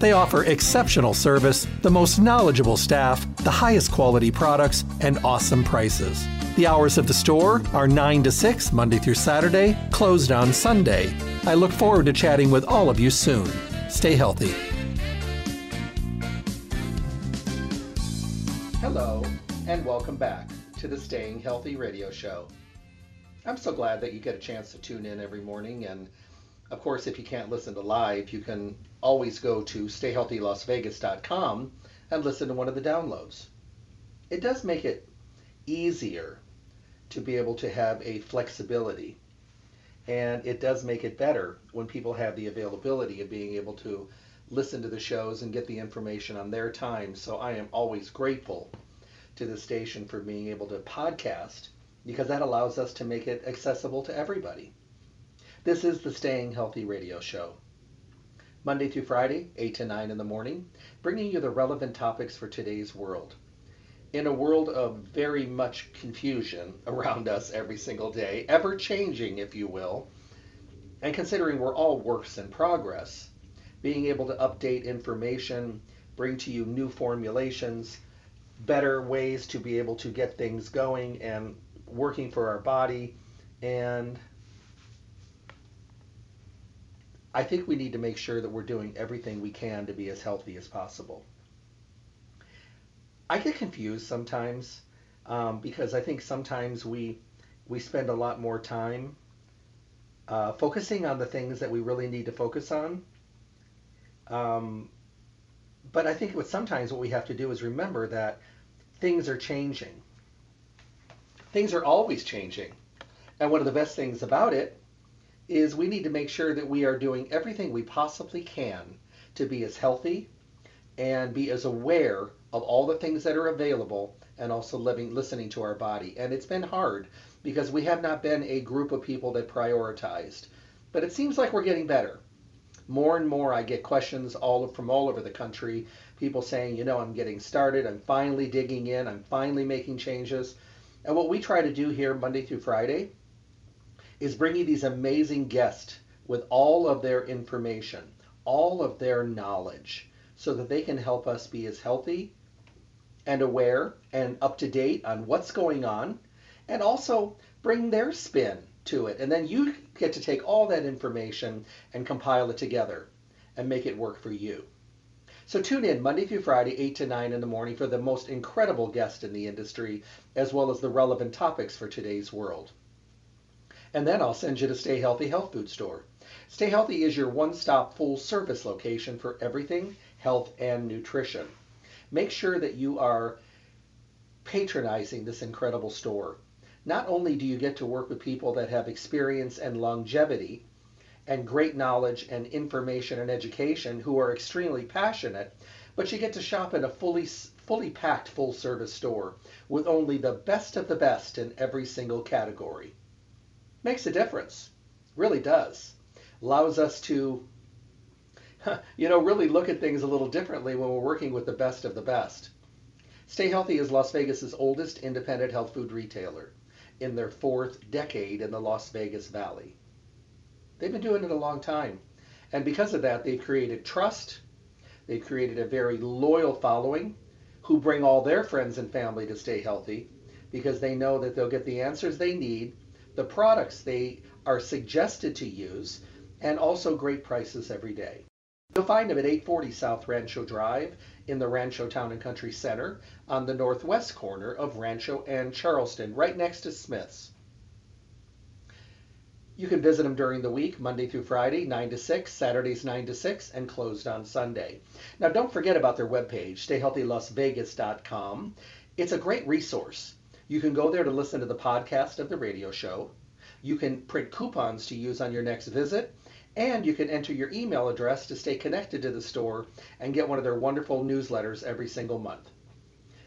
They offer exceptional service, the most knowledgeable staff, the highest quality products, and awesome prices. The hours of the store are 9 to 6, Monday through Saturday, closed on Sunday. I look forward to chatting with all of you soon. Stay healthy. Hello, and welcome back to the Staying Healthy radio show. I'm so glad that you get a chance to tune in every morning. And of course, if you can't listen to live, you can always go to stayhealthylasvegas.com and listen to one of the downloads. It does make it easier to be able to have a flexibility. And it does make it better when people have the availability of being able to listen to the shows and get the information on their time. So I am always grateful to the station for being able to podcast because that allows us to make it accessible to everybody. This is the Staying Healthy radio show. Monday through Friday, 8 to 9 in the morning, bringing you the relevant topics for today's world. In a world of very much confusion around us every single day, ever changing, if you will, and considering we're all works in progress, being able to update information, bring to you new formulations, better ways to be able to get things going and working for our body, and I think we need to make sure that we're doing everything we can to be as healthy as possible. I get confused sometimes um, because I think sometimes we we spend a lot more time uh, focusing on the things that we really need to focus on. Um, but I think what sometimes what we have to do is remember that things are changing. Things are always changing. And one of the best things about it is we need to make sure that we are doing everything we possibly can to be as healthy and be as aware of all the things that are available and also living listening to our body. And it's been hard because we have not been a group of people that prioritized. But it seems like we're getting better. More and more I get questions all from all over the country, people saying, you know, I'm getting started, I'm finally digging in, I'm finally making changes. And what we try to do here Monday through Friday is bringing these amazing guests with all of their information, all of their knowledge, so that they can help us be as healthy and aware and up to date on what's going on, and also bring their spin to it. And then you get to take all that information and compile it together and make it work for you. So tune in Monday through Friday, 8 to 9 in the morning for the most incredible guest in the industry, as well as the relevant topics for today's world and then I'll send you to Stay Healthy Health Food Store. Stay Healthy is your one-stop full-service location for everything health and nutrition. Make sure that you are patronizing this incredible store. Not only do you get to work with people that have experience and longevity and great knowledge and information and education who are extremely passionate, but you get to shop in a fully fully packed full service store with only the best of the best in every single category makes a difference. Really does. Allows us to, you know, really look at things a little differently when we're working with the best of the best. Stay Healthy is Las Vegas's oldest independent health food retailer in their fourth decade in the Las Vegas Valley. They've been doing it a long time. And because of that, they've created trust. They've created a very loyal following who bring all their friends and family to stay healthy because they know that they'll get the answers they need the products they are suggested to use, and also great prices every day. You'll find them at 840 South Rancho Drive in the Rancho Town and Country Center on the northwest corner of Rancho and Charleston, right next to Smith's. You can visit them during the week, Monday through Friday, 9 to 6, Saturdays 9 to 6, and closed on Sunday. Now, don't forget about their webpage, stayhealthylasvegas.com. It's a great resource. You can go there to listen to the podcast of the radio show. You can print coupons to use on your next visit, and you can enter your email address to stay connected to the store and get one of their wonderful newsletters every single month.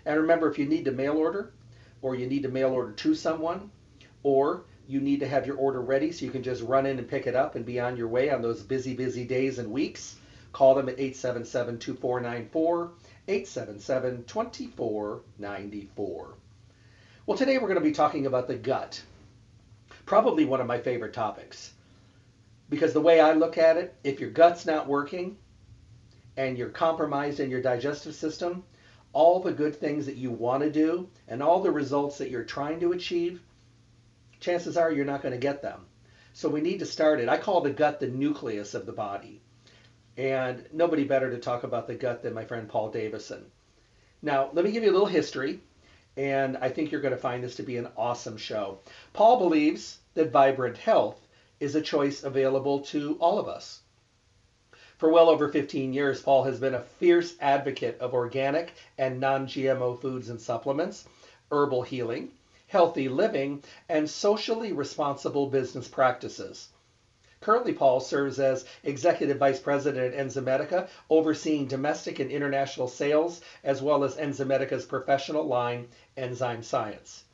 And remember, if you need to mail order, or you need to mail order to someone, or you need to have your order ready so you can just run in and pick it up and be on your way on those busy, busy days and weeks, call them at 877 2494, 877 2494. Well, today we're going to be talking about the gut. Probably one of my favorite topics. Because the way I look at it, if your gut's not working and you're compromised in your digestive system, all the good things that you want to do and all the results that you're trying to achieve, chances are you're not going to get them. So we need to start it. I call the gut the nucleus of the body. And nobody better to talk about the gut than my friend Paul Davison. Now, let me give you a little history, and I think you're going to find this to be an awesome show. Paul believes that vibrant health is a choice available to all of us. For well over 15 years, Paul has been a fierce advocate of organic and non GMO foods and supplements, herbal healing, healthy living, and socially responsible business practices. Currently, Paul serves as Executive Vice President at Enzymedica, overseeing domestic and international sales, as well as Enzymedica's professional line, Enzyme Science.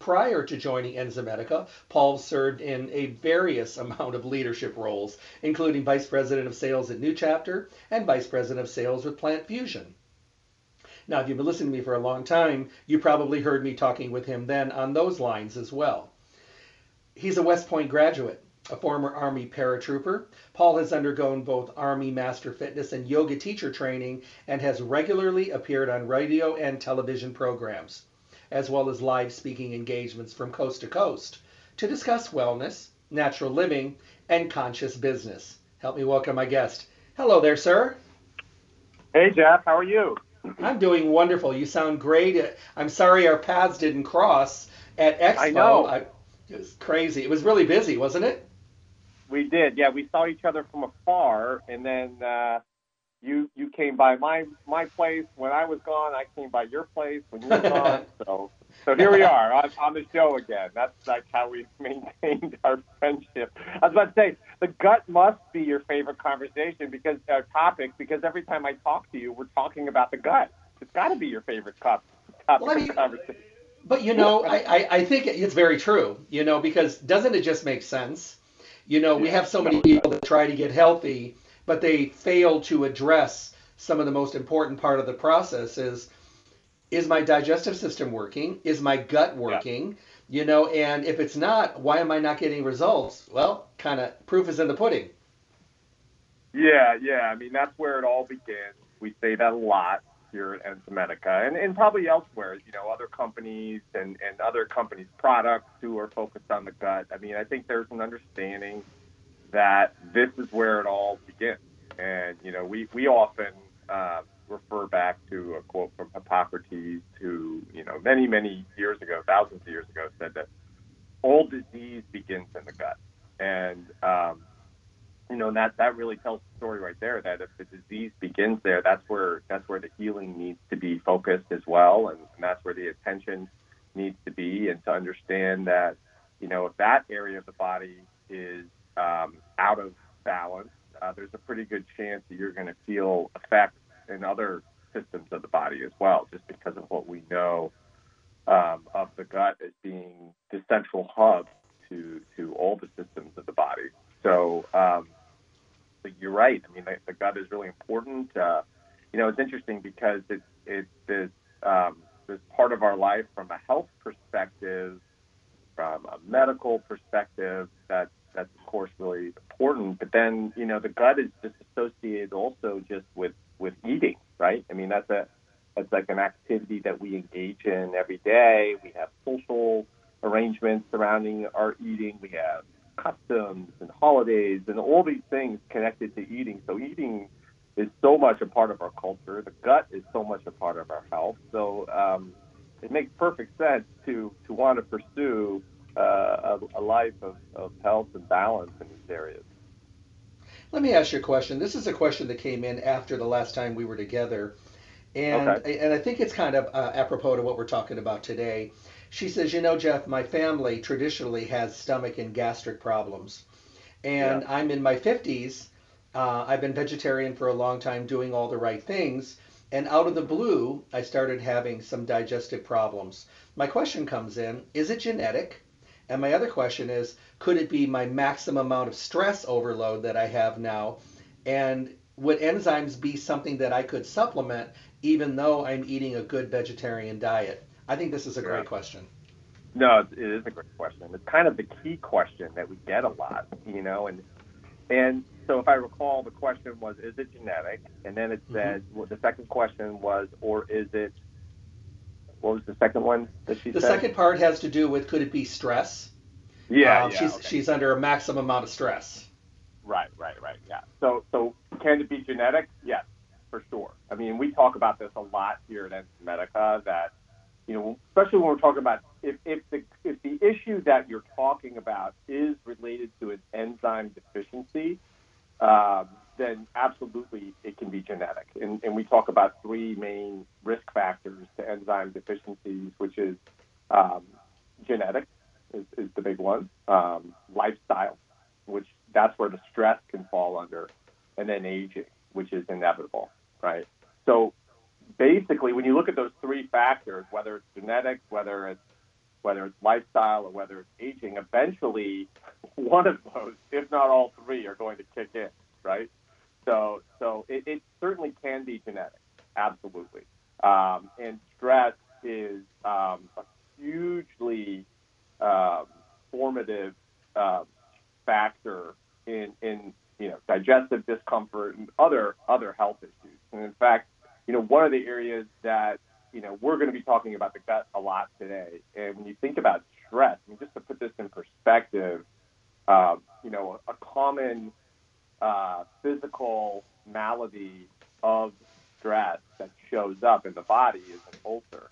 Prior to joining Enzymedica, Paul served in a various amount of leadership roles, including Vice President of Sales at New Chapter and Vice President of Sales with Plant Fusion. Now, if you've been listening to me for a long time, you probably heard me talking with him then on those lines as well. He's a West Point graduate, a former Army paratrooper. Paul has undergone both Army Master Fitness and yoga teacher training and has regularly appeared on radio and television programs as well as live speaking engagements from coast to coast to discuss wellness, natural living, and conscious business. Help me welcome my guest. Hello there, sir. Hey, Jeff. How are you? I'm doing wonderful. You sound great. I'm sorry our paths didn't cross at Expo. I know. I, it was crazy. It was really busy, wasn't it? We did. Yeah, we saw each other from afar, and then uh, you you came by my my place when I was gone. I came by your place when you were gone. So so here we are on, on the show again. That's like how we maintained our friendship. I was about to say the gut must be your favorite conversation because uh, topic because every time I talk to you, we're talking about the gut. It's got to be your favorite topic well, I mean, of conversation. But you know, I, I, I think it's very true. You know, because doesn't it just make sense? You know, we have so many people that try to get healthy but they fail to address some of the most important part of the process is is my digestive system working? Is my gut working? Yeah. you know and if it's not why am i not getting results? Well kind of proof is in the pudding. Yeah yeah. I mean that's where it all begins. We say that a lot here at Enzymedica and, and probably elsewhere, you know, other companies and, and other companies' products who are focused on the gut. I mean, I think there's an understanding that this is where it all begins. And, you know, we, we often uh, refer back to a quote from Hippocrates, who, you know, many, many years ago, thousands of years ago, said that all disease begins in the gut. And, um, you know, that, that really tells the story right there that if the disease begins there, that's where, that's where the healing needs to be focused as well. And, and that's where the attention needs to be and to understand that, you know, if that area of the body is um, out of balance, uh, there's a pretty good chance that you're going to feel effects in other systems of the body as well, just because of what we know um, of the gut as being the central hub to to all the systems of the body. So, um, you're right. I mean, the, the, gut is really important. Uh, you know, it's interesting because it's it's this um, this part of our life from a health perspective, from a medical perspective that that's of course really important. But then you know the gut is just associated also just with with eating, right? I mean that's a that's like an activity that we engage in every day. We have social arrangements surrounding our eating. We have customs and holidays and all these things connected to eating. So eating is so much a part of our culture. The gut is so much a part of our health. So um, it makes perfect sense to to want to pursue uh, a, a life of, of health and balance in these areas. Let me ask you a question. This is a question that came in after the last time we were together, and Okay. and I think it's kind of uh, apropos to what we're talking about today. She says, you know, Jeff, my family traditionally has stomach and gastric problems, Yeah. and I'm in my 50s. Uh, I've been vegetarian for a long time, doing all the right things, and out of the blue, I started having some digestive problems. My question comes in: Is it genetic? And my other question is, could it be my maximum amount of stress overload that I have now? And would enzymes be something that I could supplement even though I'm eating a good vegetarian diet? I think this is a Yeah. great question. No, it is a great question. It's kind of the key question that we get a lot, you know, and and so if I recall, the question was, is it genetic? And then it said well, the second question was, or is it? What was the second one that she The said? second part has to do with could it be stress? yeah, Um, yeah, she's okay. she's under a maximum amount of stress. Right, right, right. Yeah. So, so can it be genetic? Yes, for sure. I mean, we talk about this a lot here at Medica that, you know, especially when we're talking about if, if the if the issue that you're talking about is related to an enzyme deficiency, um, then absolutely it can be genetic. And, and we talk about three main risk factors to enzyme deficiencies, which is um, genetic is, is the big one, um, lifestyle, which that's where the stress can fall under, and then aging, which is inevitable, right? So basically, when you look at those three factors, whether it's genetics, whether it's whether it's lifestyle, or whether it's aging, eventually one of those, if not all three, are going to kick in, right? So, so it, it certainly can be genetic, absolutely. Um, and stress is um, a hugely um, formative uh, factor in, in you know digestive discomfort and other other health issues. And in fact, you know one of the areas that you know we're going to be talking about the gut a lot today. And when you think about stress, I mean, just to put this in perspective, um, you know a common uh, physical malady of stress that shows up in the body is an ulcer,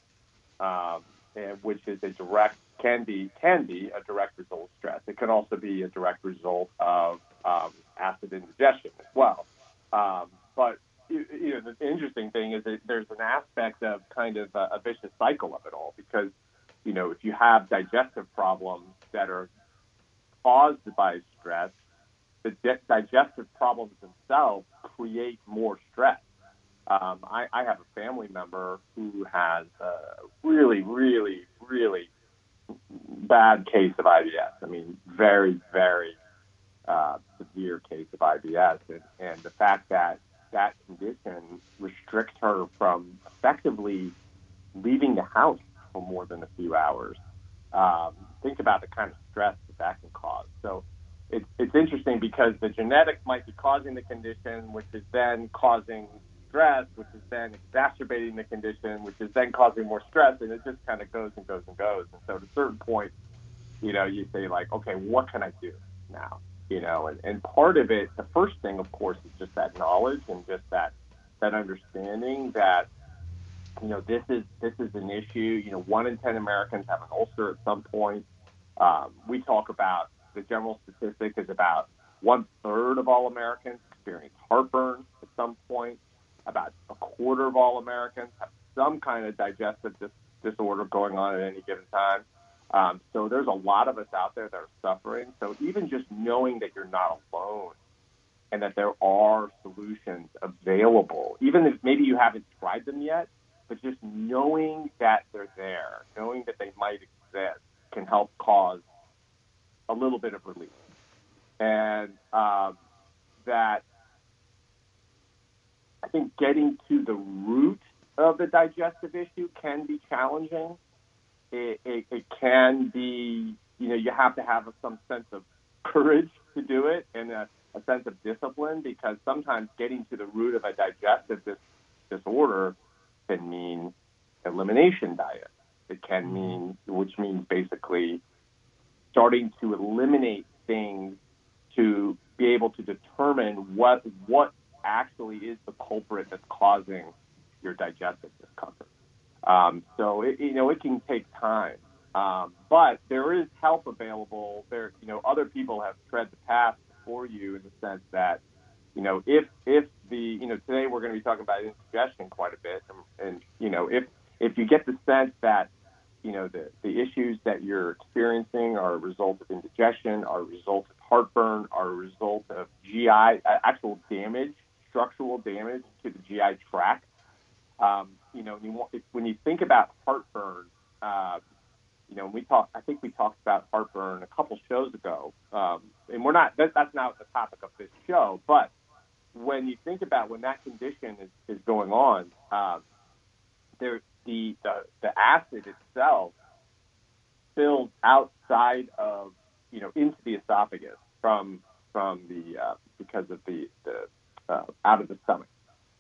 um, and which is a direct can be can be a direct result of stress. It can also be a direct result of um, acid indigestion as well. Um, but you know the interesting thing is that there's an aspect of kind of a, a vicious cycle of it all because you know if you have digestive problems that are caused by stress, the di- digestive problems themselves create more stress. Um, I, I have a family member who has a really, really, really bad case of IBS. I mean, very, very uh, severe case of IBS, and, and the fact that that condition restricts her from effectively leaving the house for more than a few hours. Um, think about the kind of stress that that can cause. So it's it's interesting because the genetics might be causing the condition, which is then causing stress, which is then exacerbating the condition, which is then causing more stress, and it just kind of goes and goes and goes. And so at a certain point, you know, you say like, okay, what can I do now? You know, and, and part of it, the first thing, of course, is just that knowledge and just that that understanding that you know this is this is an issue. You know, one in ten Americans have an ulcer at some point. Um, we talk about the general statistic is about one third of all Americans experience heartburn at some point. About a quarter of all Americans have some kind of digestive dis- disorder going on at any given time. Um, so there's a lot of us out there that are suffering. So even just knowing that you're not alone and that there are solutions available, even if maybe you haven't tried them yet, but just knowing that they're there, knowing that they might exist, can help cause a little bit of relief. And um, that I think getting to the root of the digestive issue can be challenging. It, it, it can be, you know, you have to have some sense of courage to do it and a, a sense of discipline because sometimes getting to the root of a digestive dis- disorder can mean elimination diet. It can mm-hmm. mean, which means basically starting to eliminate things to be able to determine what what actually is the culprit that's causing your digestive discomfort. Um, so it, you know it can take time, Um, but there is help available. There, you know, other people have tread the path for you in the sense that, you know, if if the, you know, today we're going to be talking about indigestion quite a bit, and, and you know, if if you get the sense that, you know, the the issues that you're experiencing are a result of indigestion, are a result of heartburn, are a result of GI actual damage, structural damage to the GI tract. Um, you know, you want, when you think about heartburn. Uh, you know, we talked. I think we talked about heartburn a couple shows ago, um, and we're not. That, that's not the topic of this show. But when you think about when that condition is, is going on, um, there the, the the acid itself spills outside of you know into the esophagus from from the uh, because of the the uh, out of the stomach,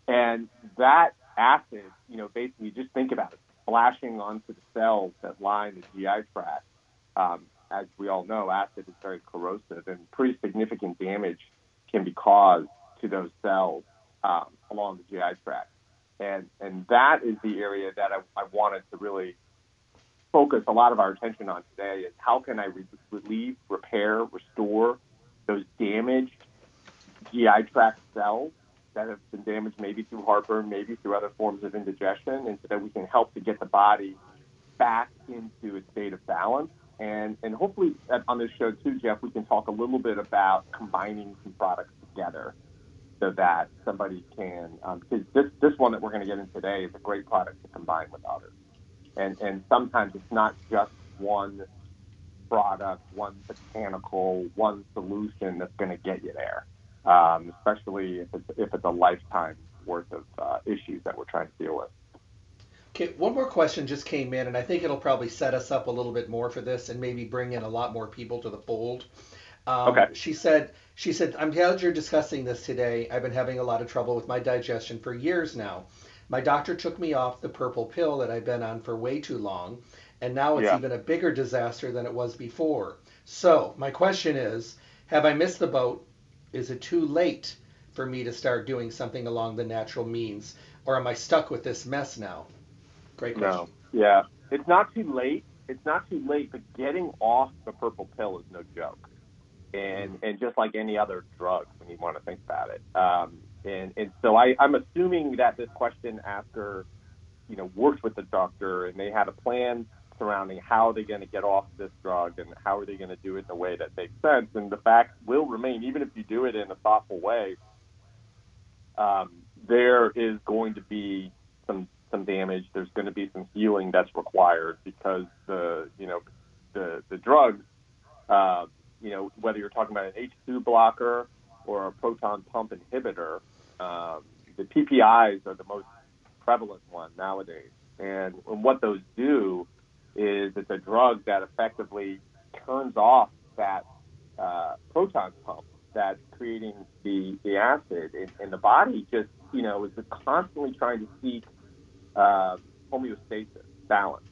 and that acid, you know, basically just think about it splashing onto the cells that line the GI tract. Um, as we all know, acid is very corrosive, and pretty significant damage can be caused to those cells um, along the GI tract. And and that is the area that I, I wanted to really focus a lot of our attention on today is how can I re- relieve, repair, restore those damaged GI tract cells that have been damaged maybe through heartburn, maybe through other forms of indigestion, and so that we can help to get the body back into a state of balance. And, and hopefully on this show too, Jeff, we can talk a little bit about combining some products together so that somebody can, um, because this, this one that we're going to get in today is a great product to combine with others. And, and sometimes it's not just one product, one botanical, one solution that's going to get you there um, especially if it's, if it's a lifetime worth of uh, issues that we're trying to deal with. Okay, one more question just came in, and I think it'll probably set us up a little bit more for this, and maybe bring in a lot more people to the fold. Um, okay. She said, she said, I'm glad you're discussing this today. I've been having a lot of trouble with my digestion for years now. My doctor took me off the purple pill that I've been on for way too long, and now it's Yeah. even a bigger disaster than it was before. So my question is, have I missed the boat? Is it too late for me to start doing something along the natural means, or am I stuck with this mess now? Great question. No, yeah, it's not too late. It's not too late, but getting off the purple pill is no joke. And and just like any other drug, when you want to think about it. Um, and and so I, I'm assuming that this question after, you know, worked with the doctor and they had a plan surrounding how they're going to get off this drug and how are they going to do it in a way that makes sense. And the fact will remain, even if you do it in a thoughtful way, um, there is going to be some some damage. There's going to be some healing that's required because the you know the the drugs, uh, you know whether you're talking about an H2 blocker or a proton pump inhibitor, um, the PPIs are the most prevalent one nowadays. And, and what those do is it's a drug that effectively turns off that uh, proton pump that's creating the, the acid, and, and the body just, you know, is constantly trying to seek uh, homeostasis, balance.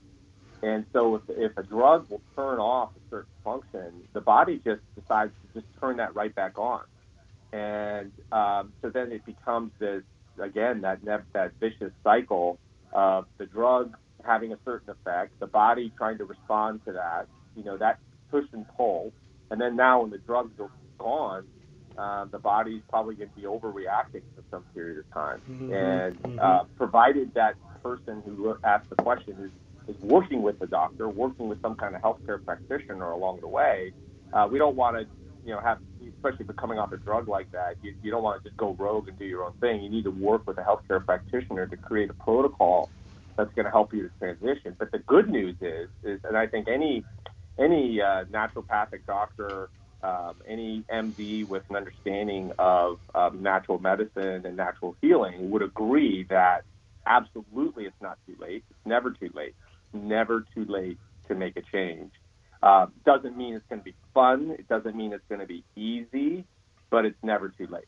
And so if, if a drug will turn off a certain function, the body just decides to just turn that right back on. And um, so then it becomes this, again, that, that vicious cycle of the drug having a certain effect, the body trying to respond to that, you know, that push and pull. And then now when the drug's gone, uh, the body's probably going to be overreacting for some period of time. Mhm, And mhm. uh, provided that person who asked the question is, is working with the doctor, working with some kind of healthcare practitioner along the way, uh, we don't want to, you know, have, especially if you're coming off a drug like that, you, you don't want to just go rogue and do your own thing. You need to work with a healthcare practitioner to create a protocol that's going to help you to transition. But the good news is, is and I think any any uh, naturopathic doctor, um, any MD with an understanding of um, natural medicine and natural healing would agree that absolutely it's not too late. It's never too late. Never too late to make a change. Uh, doesn't mean it's going to be fun. It doesn't mean it's going to be easy, but it's never too late.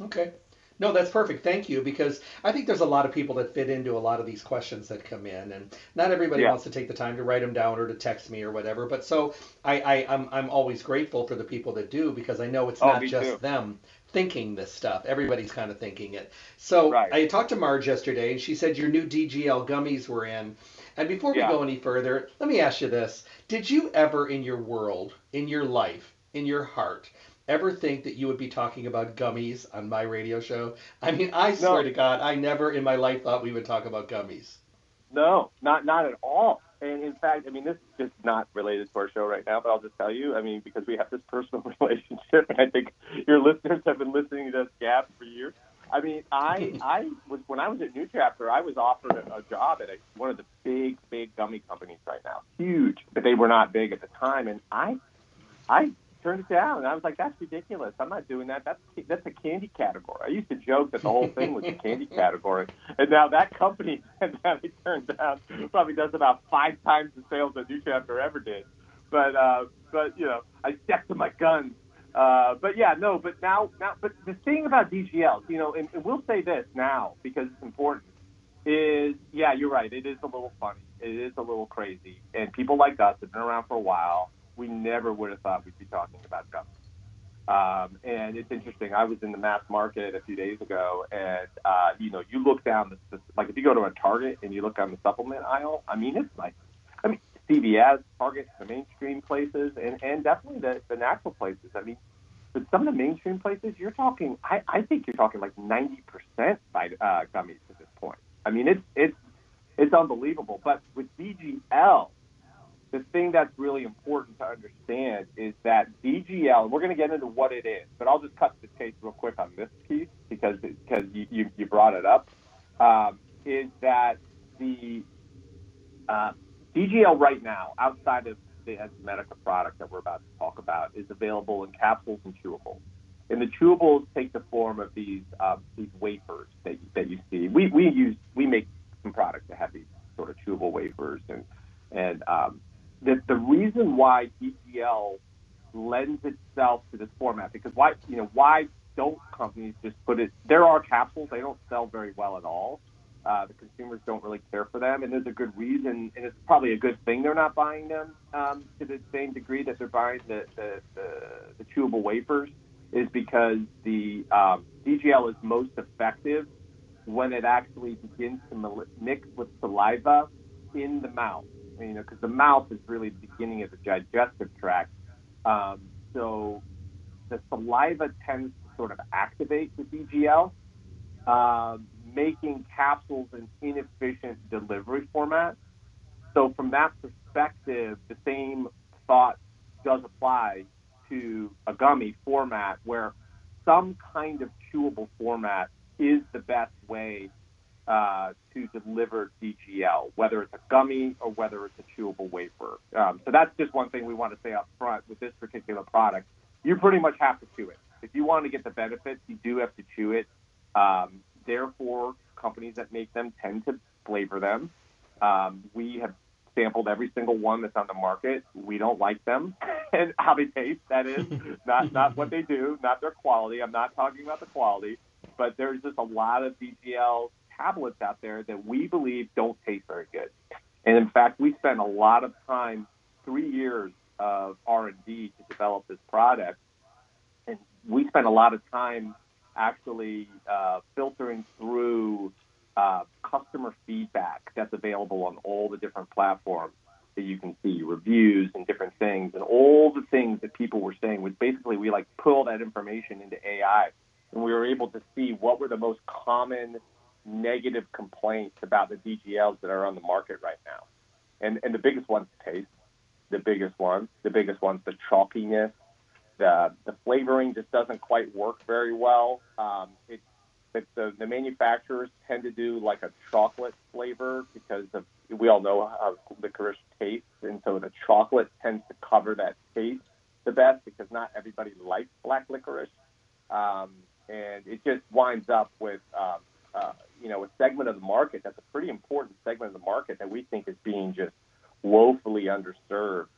Okay. No, that's perfect. Thank you. Because I think there's a lot of people that fit into a lot of these questions that come in, and not everybody Yeah. wants to take the time to write them down or to text me or whatever. But so I, I I'm I'm always grateful for the people that do because I know it's Oh, not just too. them thinking this stuff. Everybody's kind of thinking it. So Right. I talked to Marge yesterday, and she said your new DGL gummies were in, And before we Yeah. go any further, let me ask you this. Did you ever in your world, in your life, in your heart, ever think that you would be talking about gummies on my radio show? I mean, I swear No. to God, I never in my life thought we would talk about gummies. No, not not at all. And in fact, I mean, this is just not related to our show right now, but I'll just tell you, I mean, because we have this personal relationship, and I think your listeners have been listening to this gap for years. I mean, I I was when I was at New Chapter, I was offered a, a job at a, one of the big big gummy companies right now, huge, but they were not big at the time, and I I turned it down, and I was like, that's ridiculous. I'm not doing that. That's that's a candy category. I used to joke that the whole thing was a candy category, and now that company that I turned down probably does about five times the sales that New Chapter ever did. But uh, but you know, I stuck to my guns. Uh, but yeah, no. But now, now, but the thing about DGLs, you know, and, and we'll say this now because it's important. Is yeah, you're right. It is a little funny. It is a little crazy, and people like us have been around for a while. We never would have thought we'd be talking about gummies. Um, and it's interesting. I was in the mass market a few days ago, and uh, you know, you look down the, the like if you go to a Target and you look on the supplement aisle. I mean, it's like, I mean, CVS, Target, the mainstream places, and and definitely the the natural places. I mean, but some of the mainstream places, you're talking. I I think you're talking like 90 percent by uh, gummies at this point. I mean, it's it's it's unbelievable. But with DGL, the thing that's really important to understand is that DGL, we're going to get into what it is, but I'll just cut the chase real quick on this piece because because you, you, you brought it up, um, is that the uh, DGL right now, outside of the Enzymedica product that we're about to talk about, is available in capsules and chewables. And the chewables take the form of these um, these wafers that, that you see. We, we use we make some products that have these sort of chewable wafers and and um, the, the reason why DGL lends itself to this format because why you know why don't companies just put it there are capsules they don't sell very well at all. Uh, the consumers don't really care for them and there's a good reason and it's probably a good thing they're not buying them um, to the same degree that they're buying the, the, the, the chewable wafers is because the um, DGL is most effective when it actually begins to mix with saliva in the mouth you know, because the mouth is really the beginning of the digestive tract. Um, so the saliva tends to sort of activate the DGL, um, making capsules an inefficient delivery format. So from that perspective, the same thought does apply to a gummy format where some kind of chewable format is the best way uh, to deliver DGL, whether it's a gummy or whether it's a chewable wafer. Um, so that's just one thing we want to say up front with this particular product. You pretty much have to chew it. If you want to get the benefits, you do have to chew it. Um, therefore, companies that make them tend to flavor them. Um, we have sampled every single one that's on the market. We don't like them and how they taste. That is not not what they do, not their quality. I'm not talking about the quality, but there's just a lot of DGL tablets out there that we believe don't taste very good. And in fact, we spent a lot of time, three years of R&D to develop this product, and we spent a lot of time actually uh, filtering through uh, customer feedback that's available on all the different platforms that you can see, reviews and different things, and all the things that people were saying was basically we like put all that information into AI, and we were able to see what were the most common negative complaints about the DGLs that are on the market right now. And and the biggest one's taste, the biggest one, the biggest one's the chalkiness. The the flavoring just doesn't quite work very well. Um, it's but the, the manufacturers tend to do like a chocolate flavor because of we all know how licorice tastes, and so the chocolate tends to cover that taste the best because not everybody likes black licorice, um, and it just winds up with um, uh, you know a segment of the market that's a pretty important segment of the market that we think is being just woefully underserved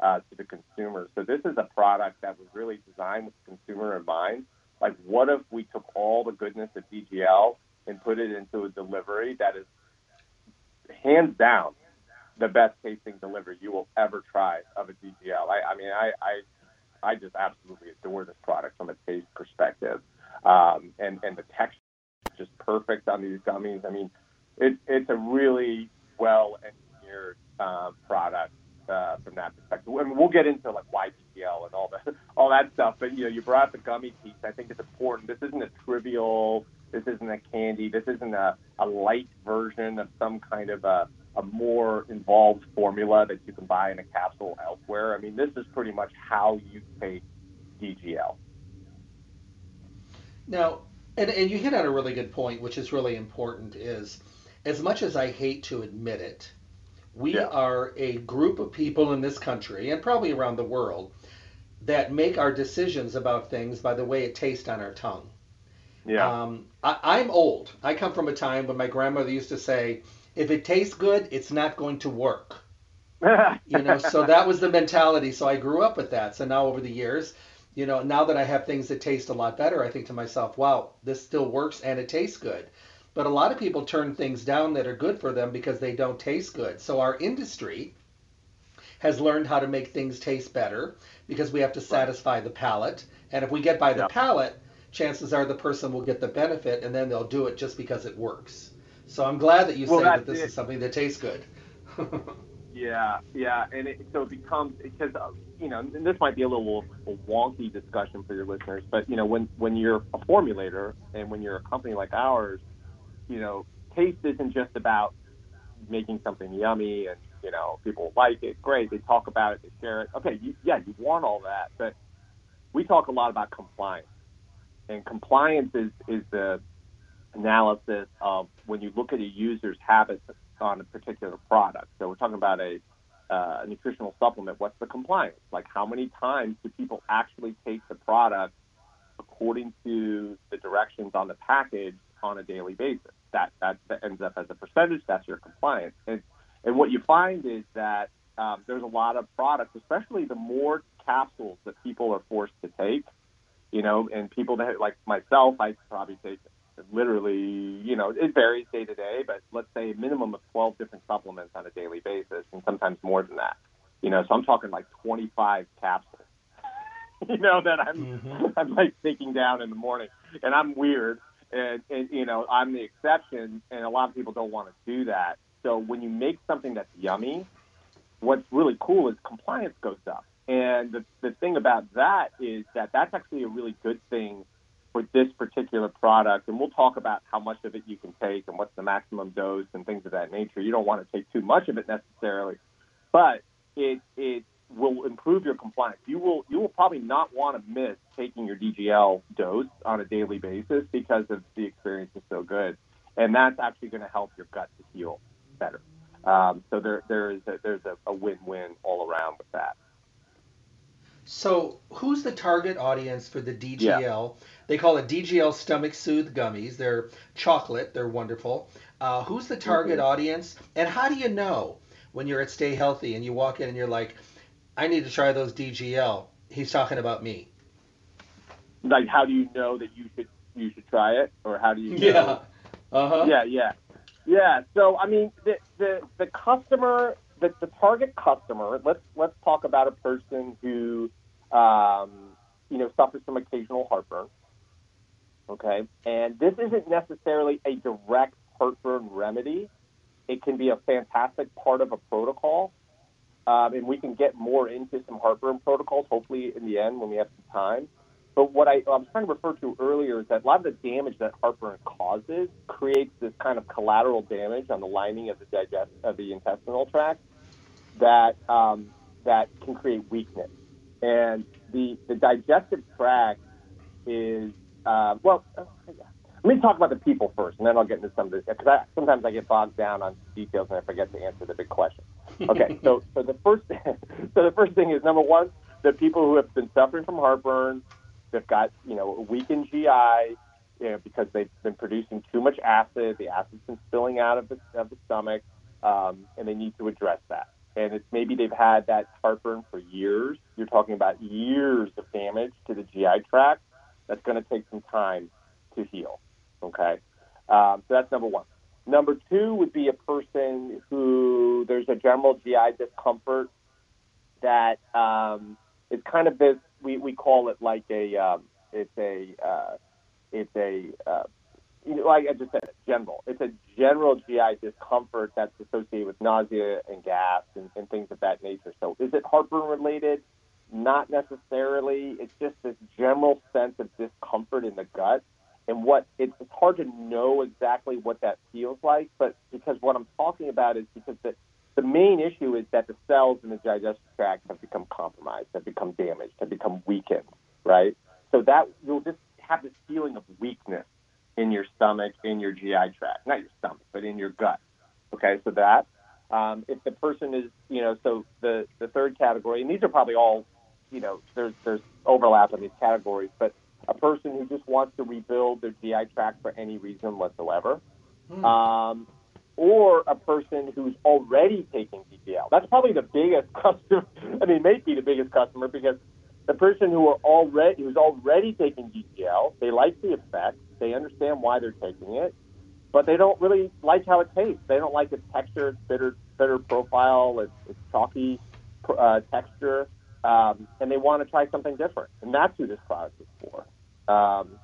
uh, to the consumer. So this is a product that was really designed with the consumer in mind. Like, what if we took all the goodness of DGL and put it into a delivery that is hands down the best tasting delivery you will ever try of a DGL? I, I mean, I, I, I just absolutely adore this product from a taste perspective, um, and and the texture just perfect on these gummies. I mean, it, it's a really well engineered uh, product uh, from that perspective. And we'll get into like YGL and all that all that stuff. But you know, you brought up the gummy piece. I think it's important. This isn't a trivial. This isn't a candy. This isn't a, a light version of some kind of a, a more involved formula that you can buy in a capsule elsewhere. I mean, this is pretty much how you take DGL. Now, and, and you hit on a really good point, which is really important, is as much as I hate to admit it, we yeah. are a group of people in this country and probably around the world that make our decisions about things by the way it tastes on our tongue. Yeah. Um, I, am old. I come from a time when my grandmother used to say, if it tastes good, it's not going to work. you know, so that was the mentality. So I grew up with that. So now over the years, you know, now that I have things that taste a lot better, I think to myself, wow, this still works and it tastes good. But a lot of people turn things down that are good for them because they don't taste good. So our industry has learned how to make things taste better because we have to satisfy the palate. And if we get by the yep. palate, chances are the person will get the benefit and then they'll do it just because it works. So I'm glad that you well, say that this it. is something that tastes good. yeah, yeah, and it, so it becomes because you know and this might be a little a wonky discussion for your listeners, but you know when when you're a formulator and when you're a company like ours, you know taste isn't just about making something yummy and you know people like it, great, they talk about it, they share it. Okay, you, yeah, you want all that, but we talk a lot about compliance and compliance is, is the analysis of when you look at a user's habits on a particular product. So we're talking about a, uh, nutritional supplement. What's the compliance? Like how many times do people actually take the product according to the directions on the package on a daily basis? That that, that ends up as a percentage. That's your compliance. And and what you find is that um, there's a lot of products, especially the more capsules that people are forced to take you know, and people that like myself, I probably take literally, you know, it varies day to day, but let's say a minimum of 12 different supplements on a daily basis, and sometimes more than that. You know, so I'm talking like 25 capsules. you know that I'm mm-hmm. I'm like taking down in the morning, and I'm weird, and, and you know I'm the exception, and a lot of people don't want to do that. So when you make something that's yummy, what's really cool is compliance goes up. And the, the thing about that is that that's actually a really good thing for this particular product. And we'll talk about how much of it you can take and what's the maximum dose and things of that nature. You don't want to take too much of it necessarily, but it, it will improve your compliance. You will you will probably not want to miss taking your DGL dose on a daily basis because of the experience is so good, and that's actually going to help your gut to heal better. Um, so there there is a, there's a, a win-win all around with that. So, who's the target audience for the DGL? Yeah. They call it DGL Stomach Soothe Gummies. They're chocolate. They're wonderful. Uh, who's the target mm-hmm. audience? And how do you know when you're at Stay Healthy and you walk in and you're like, I need to try those DGL? He's talking about me. Like, how do you know that you should you should try it, or how do you? Know? Yeah. Uh huh. Yeah, yeah, yeah. So, I mean, the the the customer the, the target customer, let's let's talk about a person who um, you know, suffers from occasional heartburn. Okay, and this isn't necessarily a direct heartburn remedy. It can be a fantastic part of a protocol, um, and we can get more into some heartburn protocols hopefully in the end when we have some time. But what I, I was trying to refer to earlier is that a lot of the damage that heartburn causes creates this kind of collateral damage on the lining of the digest of the intestinal tract that um, that can create weakness. And the, the digestive tract is, uh, well, let me talk about the people first, and then I'll get into some of the, because sometimes I get bogged down on details and I forget to answer the big question. Okay, so, so the first, so the first thing is number one, the people who have been suffering from heartburn, they've got, you know, a weakened GI, you know, because they've been producing too much acid, the acid's been spilling out of the, of the stomach, um, and they need to address that and it's maybe they've had that heartburn for years. You're talking about years of damage to the GI tract. That's going to take some time to heal. Okay, um, so that's number one. Number two would be a person who there's a general GI discomfort that um, kind of this. We, we call it like a um, it's a uh, it's a uh, like I just said, general. It's a general GI discomfort that's associated with nausea and gas and, and things of that nature. So is it heartburn related? Not necessarily. It's just this general sense of discomfort in the gut. And what it, it's hard to know exactly what that feels like, but because what I'm talking about is because the, the main issue is that the cells in the digestive tract have become compromised, have become damaged, have become weakened, right? So that you'll just have this feeling of weakness in your stomach, in your GI tract, not your stomach, but in your gut. Okay, so that. Um, if the person is, you know, so the the third category, and these are probably all, you know, there's there's overlap in these categories, but a person who just wants to rebuild their GI tract for any reason whatsoever, hmm. um, or a person who's already taking DGL. That's probably the biggest customer. I mean, may be the biggest customer because the person who are already who's already taking DGL, they like the effect, they understand why they're taking it, but they don't really like how it tastes. They don't like its texture, its bitter, bitter profile, its, its chalky uh, texture, um, and they want to try something different. And that's who this product is for. Um,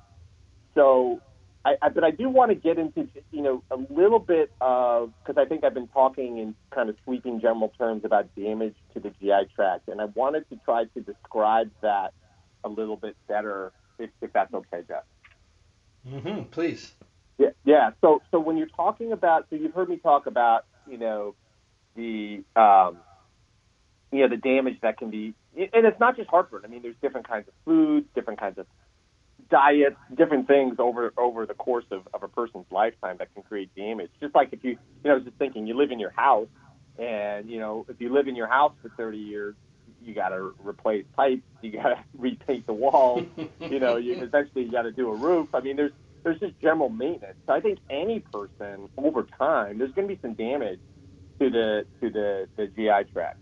so, I, I, but I do want to get into, you know, a little bit of because I think I've been talking in kind of sweeping general terms about damage to the GI tract, and I wanted to try to describe that a little bit better, if, if that's okay, Jeff. Mm-hmm, please. Yeah, yeah. So, so when you're talking about, so you've heard me talk about, you know, the, um, you know, the damage that can be, and it's not just heartburn. I mean, there's different kinds of foods, different kinds of diets, different things over over the course of, of a person's lifetime that can create damage. Just like if you, you know, I was just thinking, you live in your house, and you know, if you live in your house for 30 years, you got to replace pipes, you got to repaint the walls, you know, you eventually you got to do a roof. I mean, there's there's just general maintenance. So I think any person over time, there's going to be some damage to the to the, the GI tract,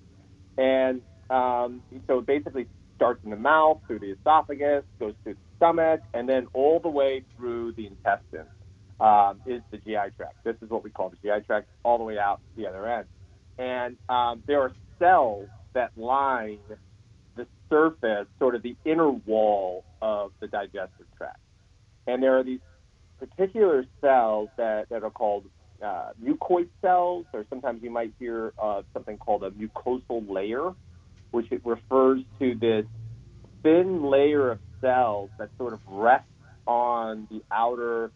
and um, so basically starts in the mouth, through the esophagus, goes through the stomach, and then all the way through the intestines um, is the GI tract. This is what we call the GI tract, all the way out to the other end. And um, there are cells that line the surface, sort of the inner wall of the digestive tract. And there are these particular cells that, that are called uh, mucoid cells, or sometimes you might hear uh, something called a mucosal layer, which it refers to this thin layer of cells that sort of rest on the outer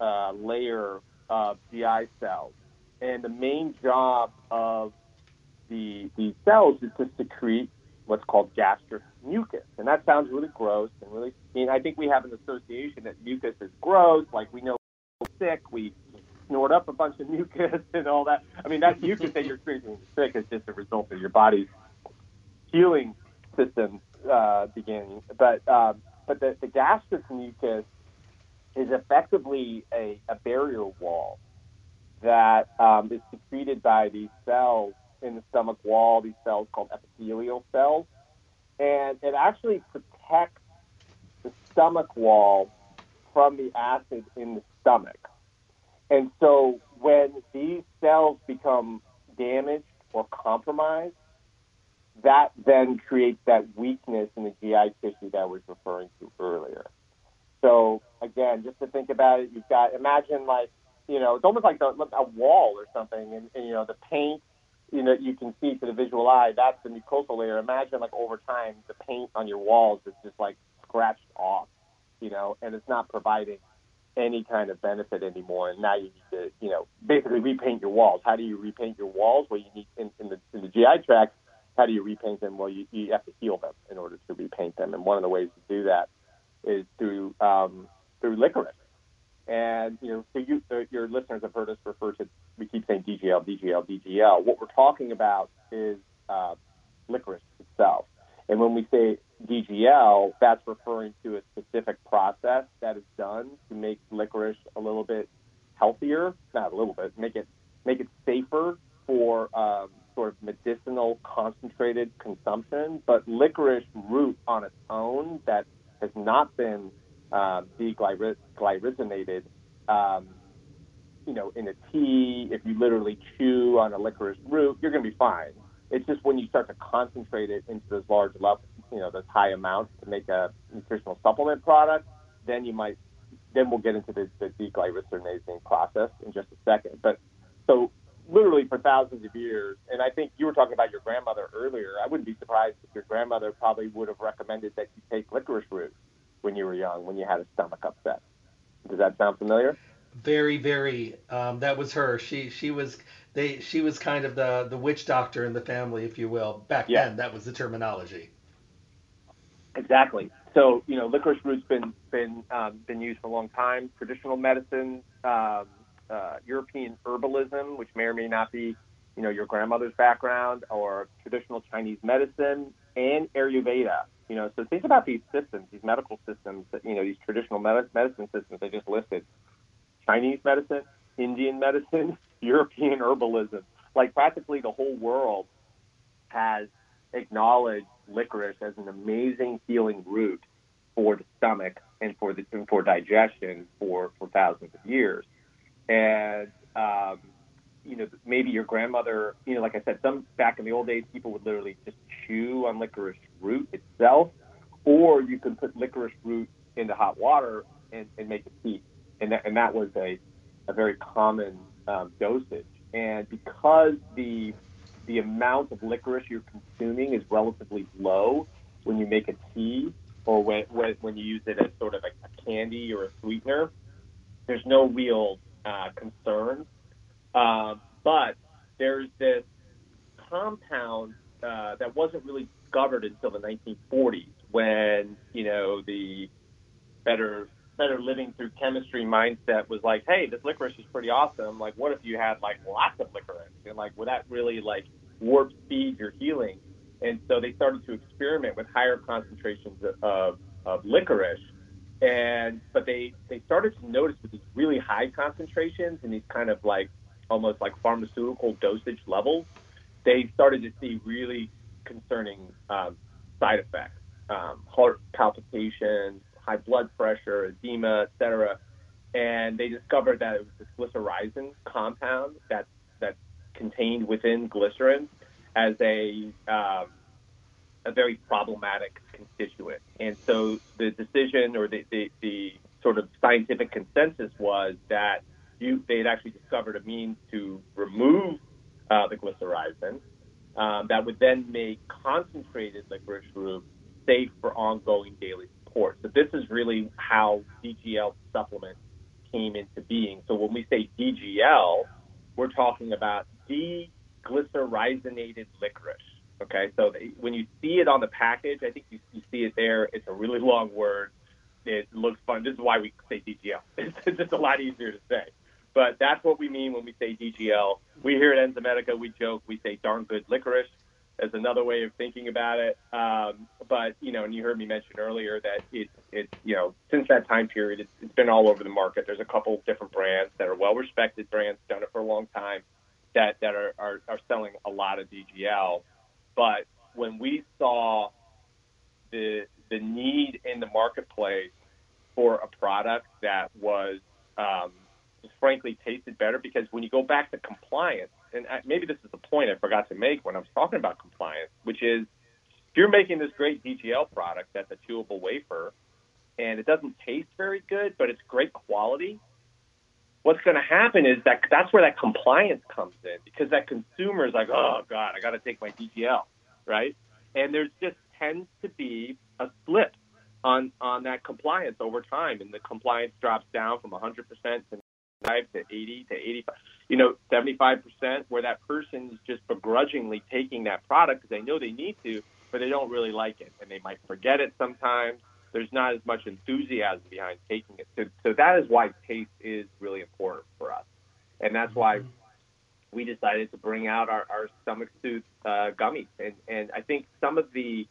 uh, layer of GI cells. And the main job of the, the cells is to secrete what's called gastric mucus. And that sounds really gross and really, I mean, I think we have an association that mucus is gross. Like we know we're sick, we snort up a bunch of mucus and all that. I mean, that mucus that you're experiencing sick is just a result of your body's healing system uh, beginning. But, um, but the, the gastric mucus is effectively a, a barrier wall that um, is secreted by these cells in the stomach wall, these cells called epithelial cells. And it actually protects the stomach wall from the acid in the stomach. And so when these cells become damaged or compromised, that then creates that weakness in the GI tissue that I was referring to earlier. So again, just to think about it, you've got imagine like you know it's almost like a, a wall or something, and, and you know the paint you know you can see to the visual eye that's the mucosal layer. Imagine like over time the paint on your walls is just like scratched off, you know, and it's not providing any kind of benefit anymore. And now you need to you know basically repaint your walls. How do you repaint your walls? Well, you need in, in the in the GI tract. How do you repaint them? Well, you, you have to heal them in order to repaint them, and one of the ways to do that is through um, through licorice. And you know, so you, your listeners have heard us refer to. We keep saying DGL, DGL, DGL. What we're talking about is uh, licorice itself. And when we say DGL, that's referring to a specific process that is done to make licorice a little bit healthier. Not a little bit, make it make it safer for um, medicinal concentrated consumption. But licorice root on its own that has not been um, deglycinated, um, you know, in a tea, if you literally chew on a licorice root, you're going to be fine. It's just when you start to concentrate it into those large levels, you know, those high amounts to make a nutritional supplement product, then you might then we'll get into the, the process in just a second. But so literally for thousands of years, and I think you were talking about your grandmother earlier. I wouldn't be surprised if your grandmother probably would have recommended that you take licorice root when you were young, when you had a stomach upset. Does that sound familiar? Very, very. Um, that was her. She she was they she was kind of the the witch doctor in the family, if you will. Back yeah. then, that was the terminology. Exactly. So you know, licorice root's been been um, been used for a long time. Traditional medicine, um, uh, European herbalism, which may or may not be you know your grandmother's background, or traditional Chinese medicine, and Ayurveda. You know, so think about these systems, these medical systems, that, you know, these traditional med- medicine systems I just listed. Chinese medicine, Indian medicine, European herbalism. Like practically the whole world has acknowledged licorice as an amazing healing root for the stomach and for the and for digestion for for thousands of years. And um, you know, maybe your grandmother, you know, like I said, some back in the old days, people would literally just chew on licorice root itself, or you could put licorice root into hot water and, and make a tea, and that and that was a a very common um, dosage. And because the the amount of licorice you're consuming is relatively low when you make a tea or when, when, when you use it as sort of a, a candy or a sweetener, there's no real uh, concern. Uh, but there's this compound uh, that wasn't really discovered until the 1940s when, you know, the better better living through chemistry mindset was like, hey, this licorice is pretty awesome. Like, what if you had like lots of licorice? And like, would that really like warp speed your healing? And so they started to experiment with higher concentrations of, of licorice. And but they they started to notice with these really high concentrations and these kind of like almost like pharmaceutical dosage levels, they started to see really concerning um, side effects, um, heart palpitations, high blood pressure, edema, etc. And they discovered that it was this glycyrrhizin compound that's that's contained within glycerin as a um, a very problematic constituent. And so the decision or the, the, the sort of scientific consensus was that you, they had actually discovered a means to remove uh, the glycyrrhizin um, that would then make concentrated licorice root safe for ongoing daily support. So this is really how DGL supplements came into being. So when we say DGL, we're talking about deglycyrrhizinated licorice. Okay, so when you see it on the package, I think you, you see it there. It's a really long word. It looks fun. This is why we say DGL. It's just a lot easier to say. But that's what we mean when we say DGL. We here at Enzymedica, we joke, we say darn good licorice as another way of thinking about it. Um, but you know, and you heard me mention earlier that it's it's you know since that time period, it's, it's been all over the market. There's a couple different brands that are well-respected brands, done it for a long time, that that are are, are selling a lot of DGL. But when we saw the the need in the marketplace for a product that was um, frankly tasted better, because when you go back to compliance and maybe this is the point I forgot to make when I was talking about compliance, which is if you're making this great DGL product that's a chewable wafer and it doesn't taste very good, but it's great quality, what's going to happen is that that's where that compliance comes in because that consumer is like, oh God, I got to take my DGL, right? And there's just tends to be a slip on on that compliance over time, and the compliance drops down from 100% to to 80 to 85, you know, 75 percent, where that person is just begrudgingly taking that product because they know they need to, but they don't really like it, and they might forget it sometimes. There's not as much enthusiasm behind taking it. So, so that is why taste is really important for us, and that's why mm-hmm. we decided to bring out our, our stomach soothe uh, gummies. And, and I think some of the,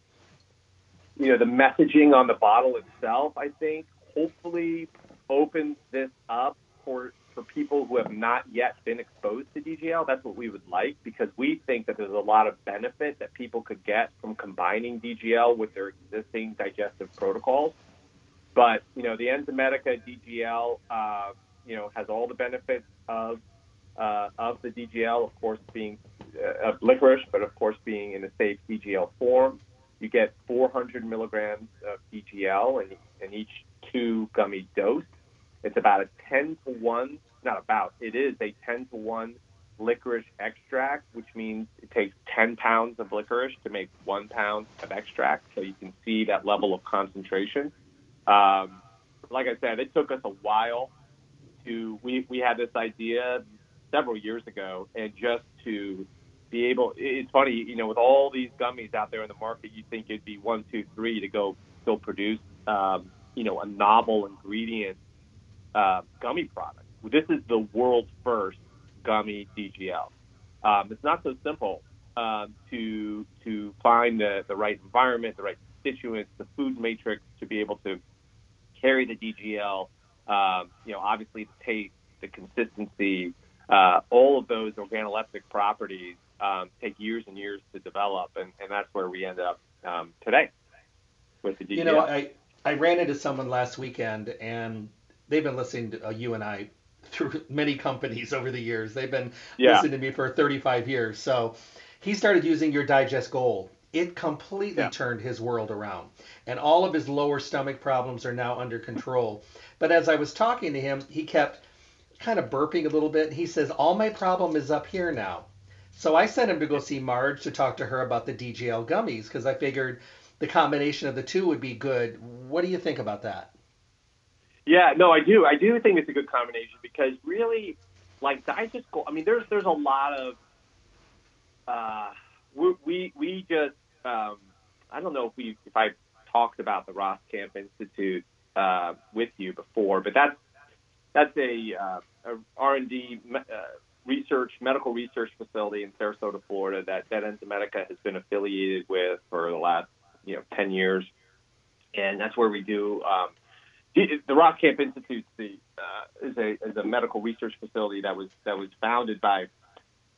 you know, the messaging on the bottle itself, I think, hopefully opens this up for for people who have not yet been exposed to DGL, that's what we would like because we think that there's a lot of benefit that people could get from combining DGL with their existing digestive protocols. But you know, the Enzymedica DGL, uh, you know, has all the benefits of uh, of the DGL, of course, being uh, of licorice, but of course being in a safe DGL form. You get 400 milligrams of DGL in, in each two gummy dose It's about a 10 to 1, not about, it is a 10 to 1 licorice extract, which means it takes 10 pounds of licorice to make one pound of extract. So you can see that level of concentration. Um, like I said, it took us a while to, we, we had this idea several years ago, and just to be able, it's funny, you know, with all these gummies out there in the market, you think it'd be one, two, three to go still produce, um, you know, a novel ingredient uh, gummy product. This is the world's first gummy DGL. Um, it's not so simple um, to to find the, the right environment, the right constituents, the food matrix to be able to carry the DGL. Um, you know, obviously the taste, the consistency, uh, all of those organoleptic properties um, take years and years to develop, and, and that's where we end up um, today with the DGL. You know, I I ran into someone last weekend, and they've been listening to uh, you and I through many companies over the years. They've been yeah. listening to me for 35 years. So he started using your Digest Gold. It completely yeah. turned his world around. And all of his lower stomach problems are now under control. But as I was talking to him, he kept kind of burping a little bit. He says, All my problem is up here now. So I sent him to go see Marge to talk to her about the DGL gummies because I figured the combination of the two would be good. What do you think about that? Yeah, no, I do. I do think it's a good combination because really, like Digest Gold. I mean, there's there's a lot of uh, we we, just um, I don't know if we if I talked about the Ross Camp Institute uh, with you before, but that's that's a, uh, a R&D uh, research medical research facility in Sarasota, Florida that that Enzymedica has been affiliated with for the last you know 10 years, and that's where we do. Um, the, the Camp Institute the, uh, is a is a medical research facility that was that was founded by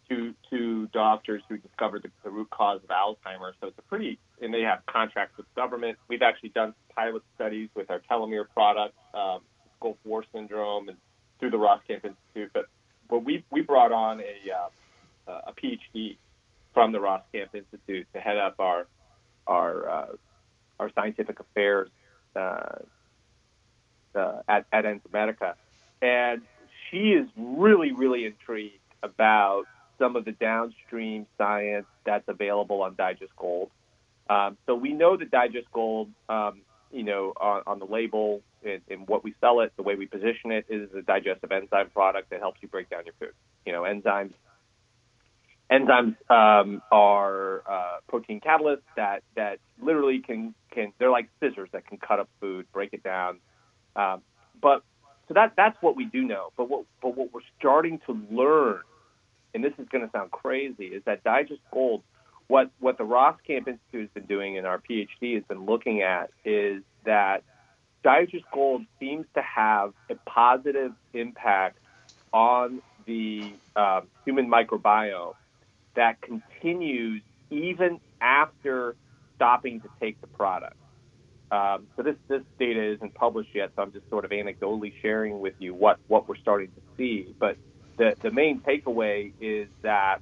two two doctors who discovered the, the root cause of Alzheimer's. So it's a pretty and they have contracts with government. We've actually done pilot studies with our telomere product, um, Gulf War syndrome, and through the Camp Institute. But but we we brought on a uh, a PhD from the Camp Institute to head up our our uh, our scientific affairs uh, uh, at at Enzymedica, and she is really really intrigued about some of the downstream science that's available on Digest Gold. Um, so we know that Digest Gold, um, you know, on, on the label and, and what we sell it, the way we position it, is a digestive enzyme product that helps you break down your food. You know, enzymes enzymes um, are uh, protein catalysts that that literally can can they're like scissors that can cut up food, break it down. Um, but so that that's what we do know. But what but what we're starting to learn, and this is going to sound crazy, is that Digest Gold. What what the Ross Camp Institute has been doing and our PhD has been looking at is that Digest Gold seems to have a positive impact on the uh, human microbiome that continues even after stopping to take the product. Um, so this this data isn't published yet, so I'm just sort of anecdotally sharing with you what what we're starting to see. But the the main takeaway is that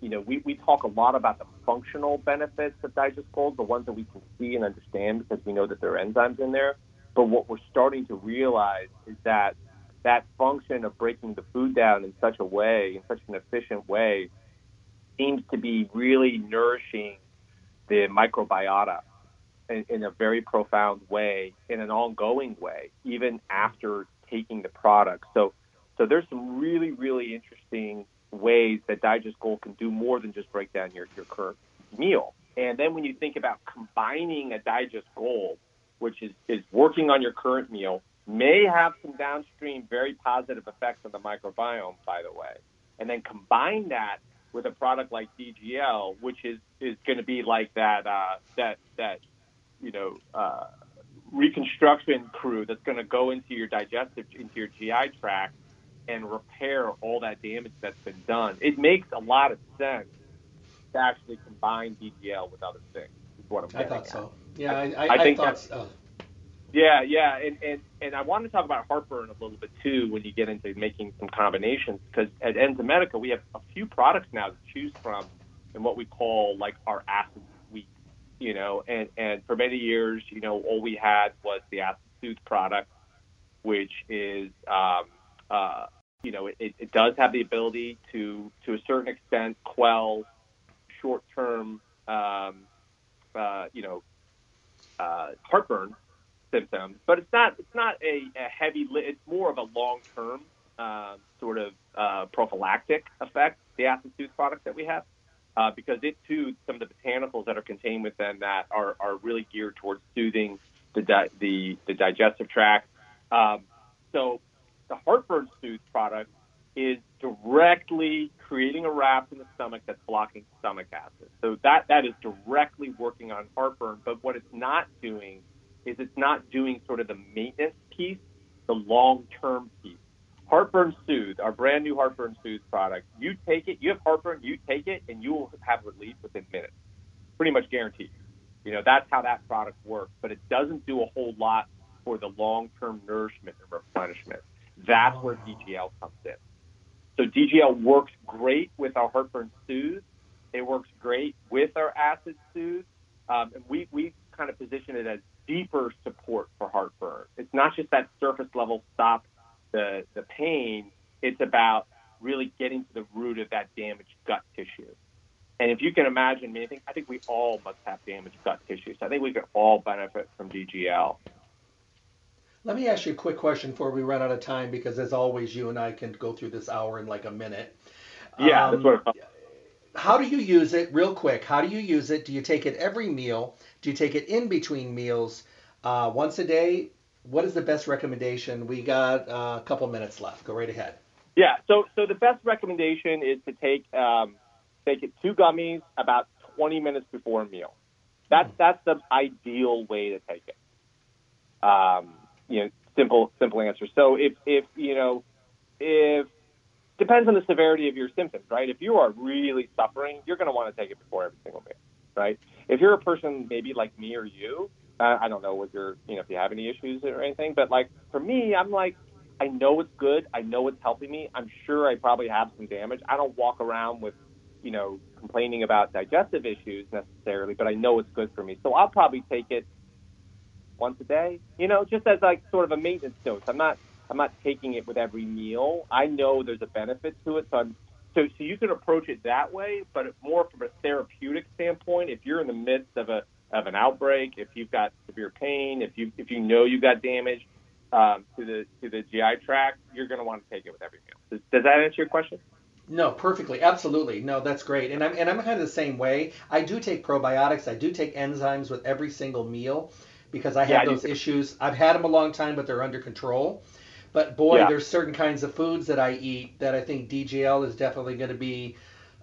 you know we, we talk a lot about the functional benefits of Digest Gold, the ones that we can see and understand because we know that there are enzymes in there. But what we're starting to realize is that that function of breaking the food down in such a way, in such an efficient way, seems to be really nourishing the microbiota in, in a very profound way, in an ongoing way, even after taking the product. So, so there's some really, really interesting ways that Digest Gold can do more than just break down your, your current meal. And then when you think about combining a Digest Gold, which is, is working on your current meal, may have some downstream very positive effects on the microbiome, by the way, and then combine that with a product like DGL, which is is going to be like that uh, that that you know uh, reconstruction crew that's going to go into your digestive into your GI tract and repair all that damage that's been done. It makes a lot of sense to actually combine DGL with other things. Is what I'm I thought at. so. Yeah, I, I, I think I that's. Yeah, yeah, and, and and I want to talk about heartburn a little bit too when you get into making some combinations because at Enzymedica we have a few products now to choose from in what we call like our acid you know, and and for many years, you know, all we had was the acid soothe product, which is um, uh, you know, it, it does have the ability to, to a certain extent, quell short-term, um, uh, you know, uh, heartburn symptoms, but it's not it's not a, a heavy. Li- It's more of a long-term uh, sort of uh, prophylactic effect. The acid soothe product that we have, uh, because it too, some of the botanicals that are contained within that are, are really geared towards soothing the di- the, the digestive tract. Um, so the heartburn soothe product is directly creating a wrap in the stomach that's blocking stomach acid. So that that is directly working on heartburn. But what it's not doing is it's not doing sort of the maintenance piece, the long-term piece. Heartburn Soothe, our brand new Heartburn Soothe product. You take it, you have heartburn, you take it, and you will have relief within minutes, pretty much guaranteed. You know that's how that product works, but it doesn't do a whole lot for the long-term nourishment and replenishment. That's where DGL comes in. So DGL works great with our heartburn soothe. It works great with our acid soothe. Um, and we, we kind of position it as deeper support for heartburn. It's not just that surface level stop the, the pain. It's about really getting to the root of that damaged gut tissue. And if you can imagine, I, mean, I think I think we all must have damaged gut tissue. So I think we can all benefit from DGL. Let me ask you a quick question before we run out of time, because as always, you and I can go through this hour in like a minute. Yeah, um, that's what. How do you use it, real quick? How do you use it? Do you take it every meal? Do you take it in between meals? Uh, once a day? What is the best recommendation? We got uh, a couple minutes left. Go right ahead. Yeah. So, so the best recommendation is to take um, take it two gummies about 20 minutes before a meal. That's mm. that's the ideal way to take it. Um, you know, simple simple answer. So if if you know if depends on the severity of your symptoms, right? If you are really suffering, you're going to want to take it before every single meal, right? If you're a person maybe like me or you, uh, I don't know what your you know if you have any issues or anything, but like for me, I'm like I know it's good, I know it's helping me. I'm sure I probably have some damage. I don't walk around with you know complaining about digestive issues necessarily, but I know it's good for me. So I'll probably take it once a day, you know, just as like sort of a maintenance dose. I'm not I'm not taking it with every meal. I know there's a benefit to it, so I'm so so you can approach it that way, but more from a therapeutic standpoint. If you're in the midst of a of an outbreak, if you've got severe pain, if you if you know you've got damage um, to the to the GI tract, you're going to want to take it with every meal. Does, does that answer your question? No, perfectly, absolutely. No, that's great. And I'm and I'm kind of the same way. I do take probiotics. I do take enzymes with every single meal because I have yeah, those issues. I've had them a long time, but they're under control. But boy, yeah. there's certain kinds of foods that I eat that I think DGL is definitely going to be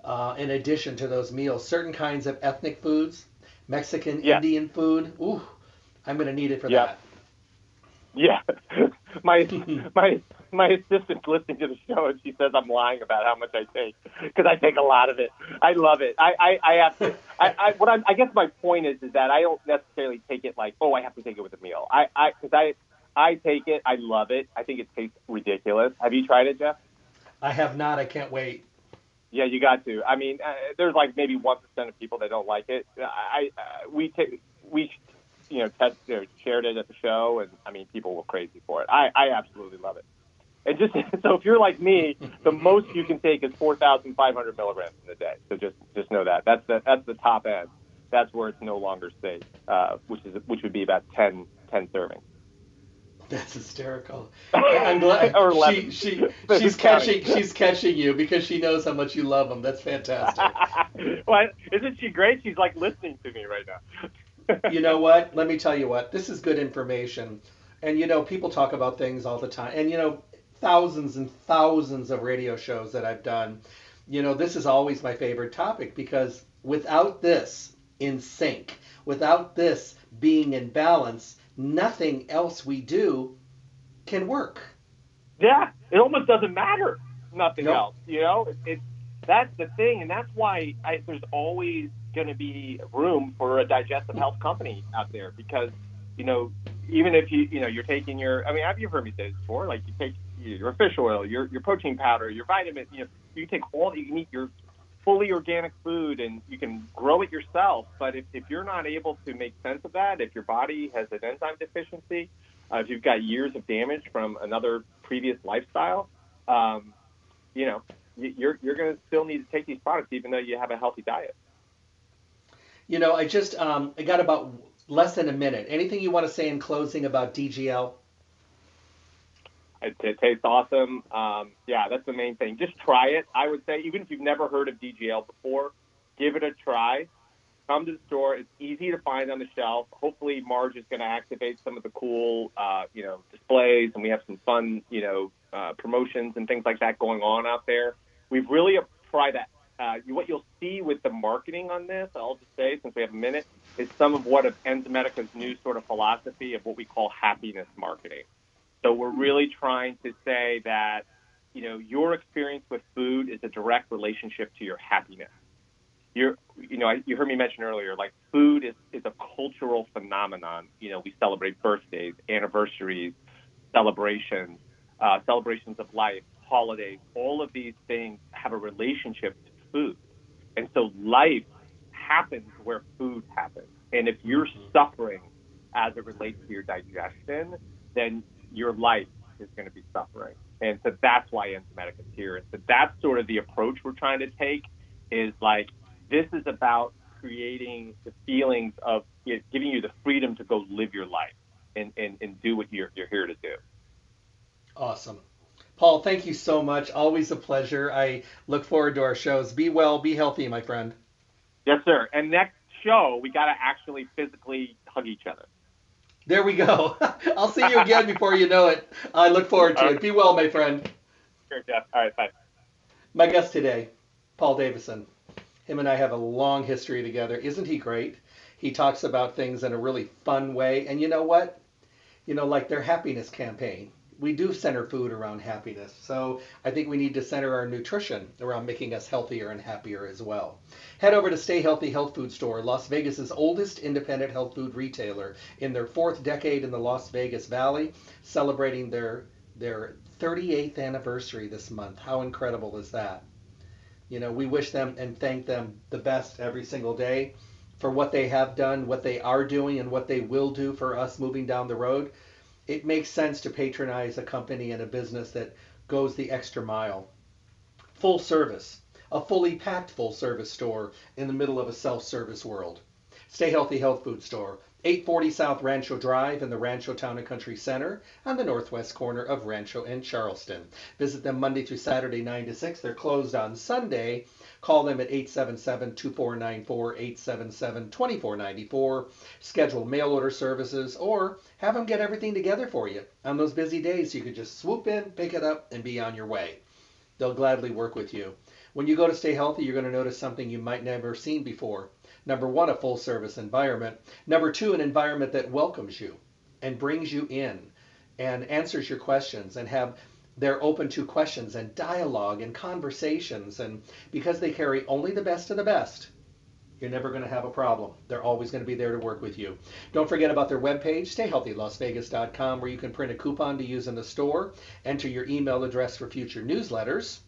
uh, in addition to those meals. Certain kinds of ethnic foods, Mexican, yeah. Indian food. Ooh, I'm going to need it for that. Yeah, my my my assistant's listening to the show and she says I'm lying about how much I take because I take a lot of it. I love it. I I, I have to. I, I what I'm, I guess my point is is that I don't necessarily take it like oh I have to take it with a meal. I I because I I take it. I love it. I think it tastes ridiculous. Have you tried it, Jeff? I have not. I can't wait. Yeah, you got to. I mean, uh, there's like maybe one percent of people that don't like it. I, uh, we take we you know, test, you know, shared it at the show, and I mean, people were crazy for it. I, I absolutely love it. And just so if you're like me, the most you can take is 4,500 milligrams in a day. So just just know that that's the that's the top end. That's where it's no longer safe, uh, which is which would be about 10 10 servings. That's hysterical. I'm glad or 11. she, she she's catching she's catching you because she knows how much you love them. That's fantastic. well, isn't she great? She's like listening to me right now. you know what? Let me tell you what. This is good information. And you know, people talk about things all the time. And you know, thousands and thousands of radio shows that I've done, you know, this is always my favorite topic because without this in sync, without this being in balance, nothing else we do can work. Yeah, it almost doesn't matter. Nothing nope. else, you know. It's it, that's the thing, and that's why I, there's always going to be room for a digestive health company out there because you know even if you you know you're taking your I mean have you heard me say this before like you take your fish oil, your your protein powder, your vitamin. You know, you take all you can eat your fully organic food and you can grow it yourself. But if, if you're not able to make sense of that, if your body has an enzyme deficiency, uh, if you've got years of damage from another previous lifestyle, um, you know, you're you're going to still need to take these products even though you have a healthy diet. You know, I just um, I got about less than a minute. Anything you want to say in closing about DGL? It, it tastes awesome. Um, yeah, that's the main thing. Just try it. I would say, even if you've never heard of DGL before, give it a try. Come to the store. It's easy to find on the shelf. Hopefully, Marge is going to activate some of the cool, uh, you know, displays, and we have some fun, you know, uh, promotions and things like that going on out there. We've really tried that. Uh, what you'll see with the marketing on this, I'll just say, since we have a minute, is some of what of Enzymedica's new sort of philosophy of what we call happiness marketing. So we're really trying to say that, you know, your experience with food is a direct relationship to your happiness. You're, you know, you heard me mention earlier, like food is, is a cultural phenomenon. You know, we celebrate birthdays, anniversaries, celebrations, uh, celebrations of life, holidays. All of these things have a relationship to food. And so life happens where food happens. And if you're suffering as it relates to your digestion, then your life is going to be suffering. And so that's why Enzymedica is here. And so that's sort of the approach we're trying to take is like, this is about creating the feelings of you know, giving you the freedom to go live your life and, and, and do what you're, you're here to do. Awesome. Paul, thank you so much. Always a pleasure. I look forward to our shows. Be well, be healthy, my friend. Yes, sir. And next show, we got to actually physically hug each other. There we go. I'll see you again before you know it. I look forward to it. Be well, my friend. Sure, Jeff. All right, bye. My guest today, Paul Davison. Him and I have a long history together. Isn't he great? He talks about things in a really fun way. And you know what? You know, like their happiness campaign we do center food around happiness. So I think we need to center our nutrition around making us healthier and happier as well. Head over to Stay Healthy Health Food Store, Las Vegas's oldest independent health food retailer in their fourth decade in the Las Vegas Valley, celebrating their their 38th anniversary this month. How incredible is that? You know, we wish them and thank them the best every single day for what they have done, what they are doing, and what they will do for us moving down the road it makes sense to patronize a company and a business that goes the extra mile. Full service, a fully packed full service store in the middle of a self service world. Stay Healthy Health Food Store, 840 South Rancho Drive in the Rancho Town and Country Center on the northwest corner of Rancho and Charleston. Visit them Monday through Saturday, 9 to 6. They're closed on Sunday. Call them at 877 2494 877 2494. Schedule mail order services or have them get everything together for you on those busy days. You could just swoop in, pick it up, and be on your way. They'll gladly work with you. When you go to Stay Healthy, you're going to notice something you might never seen before. Number one, a full service environment. Number two, an environment that welcomes you and brings you in and answers your questions and have they're open to questions and dialogue and conversations. And because they carry only the best of the best you're never going to have a problem. They're always going to be there to work with you. Don't forget about their webpage stayhealthylasvegas.com where you can print a coupon to use in the store enter your email address for future newsletters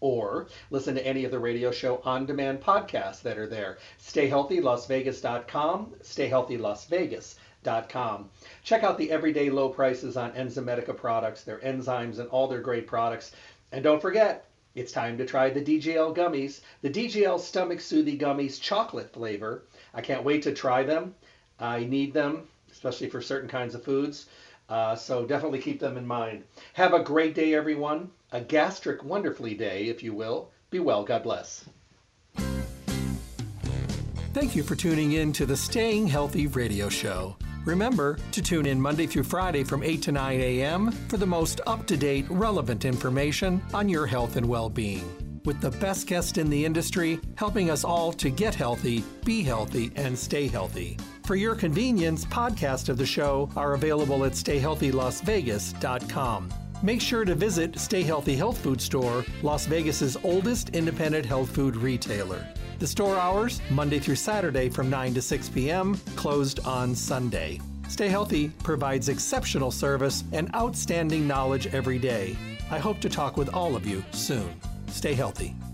or listen to any of the radio show on demand podcasts that are there. StayHealthyLasVegas.com, StayHealthyLasVegas.com. Check out the everyday low prices on Enzymedica products, their enzymes, and all their great products. And don't forget, it's time to try the DGL gummies, the DGL Stomach Soothie Gummies chocolate flavor. I can't wait to try them. I need them, especially for certain kinds of foods. Uh, so definitely keep them in mind. Have a great day, everyone. A gastric wonderfully day, if you will. Be well. God bless. Thank you for tuning in to the Staying Healthy radio show. Remember to tune in Monday through Friday from 8 to 9 a.m. for the most up to date, relevant information on your health and well being. With the best guest in the industry helping us all to get healthy, be healthy, and stay healthy. For your convenience, podcasts of the show are available at stayhealthylasvegas.com. Make sure to visit Stay Healthy Health Food Store, Las Vegas's oldest independent health food retailer. The store hours, Monday through Saturday from 9 to 6 p.m., closed on Sunday. Stay Healthy provides exceptional service and outstanding knowledge every day. I hope to talk with all of you soon. Stay healthy.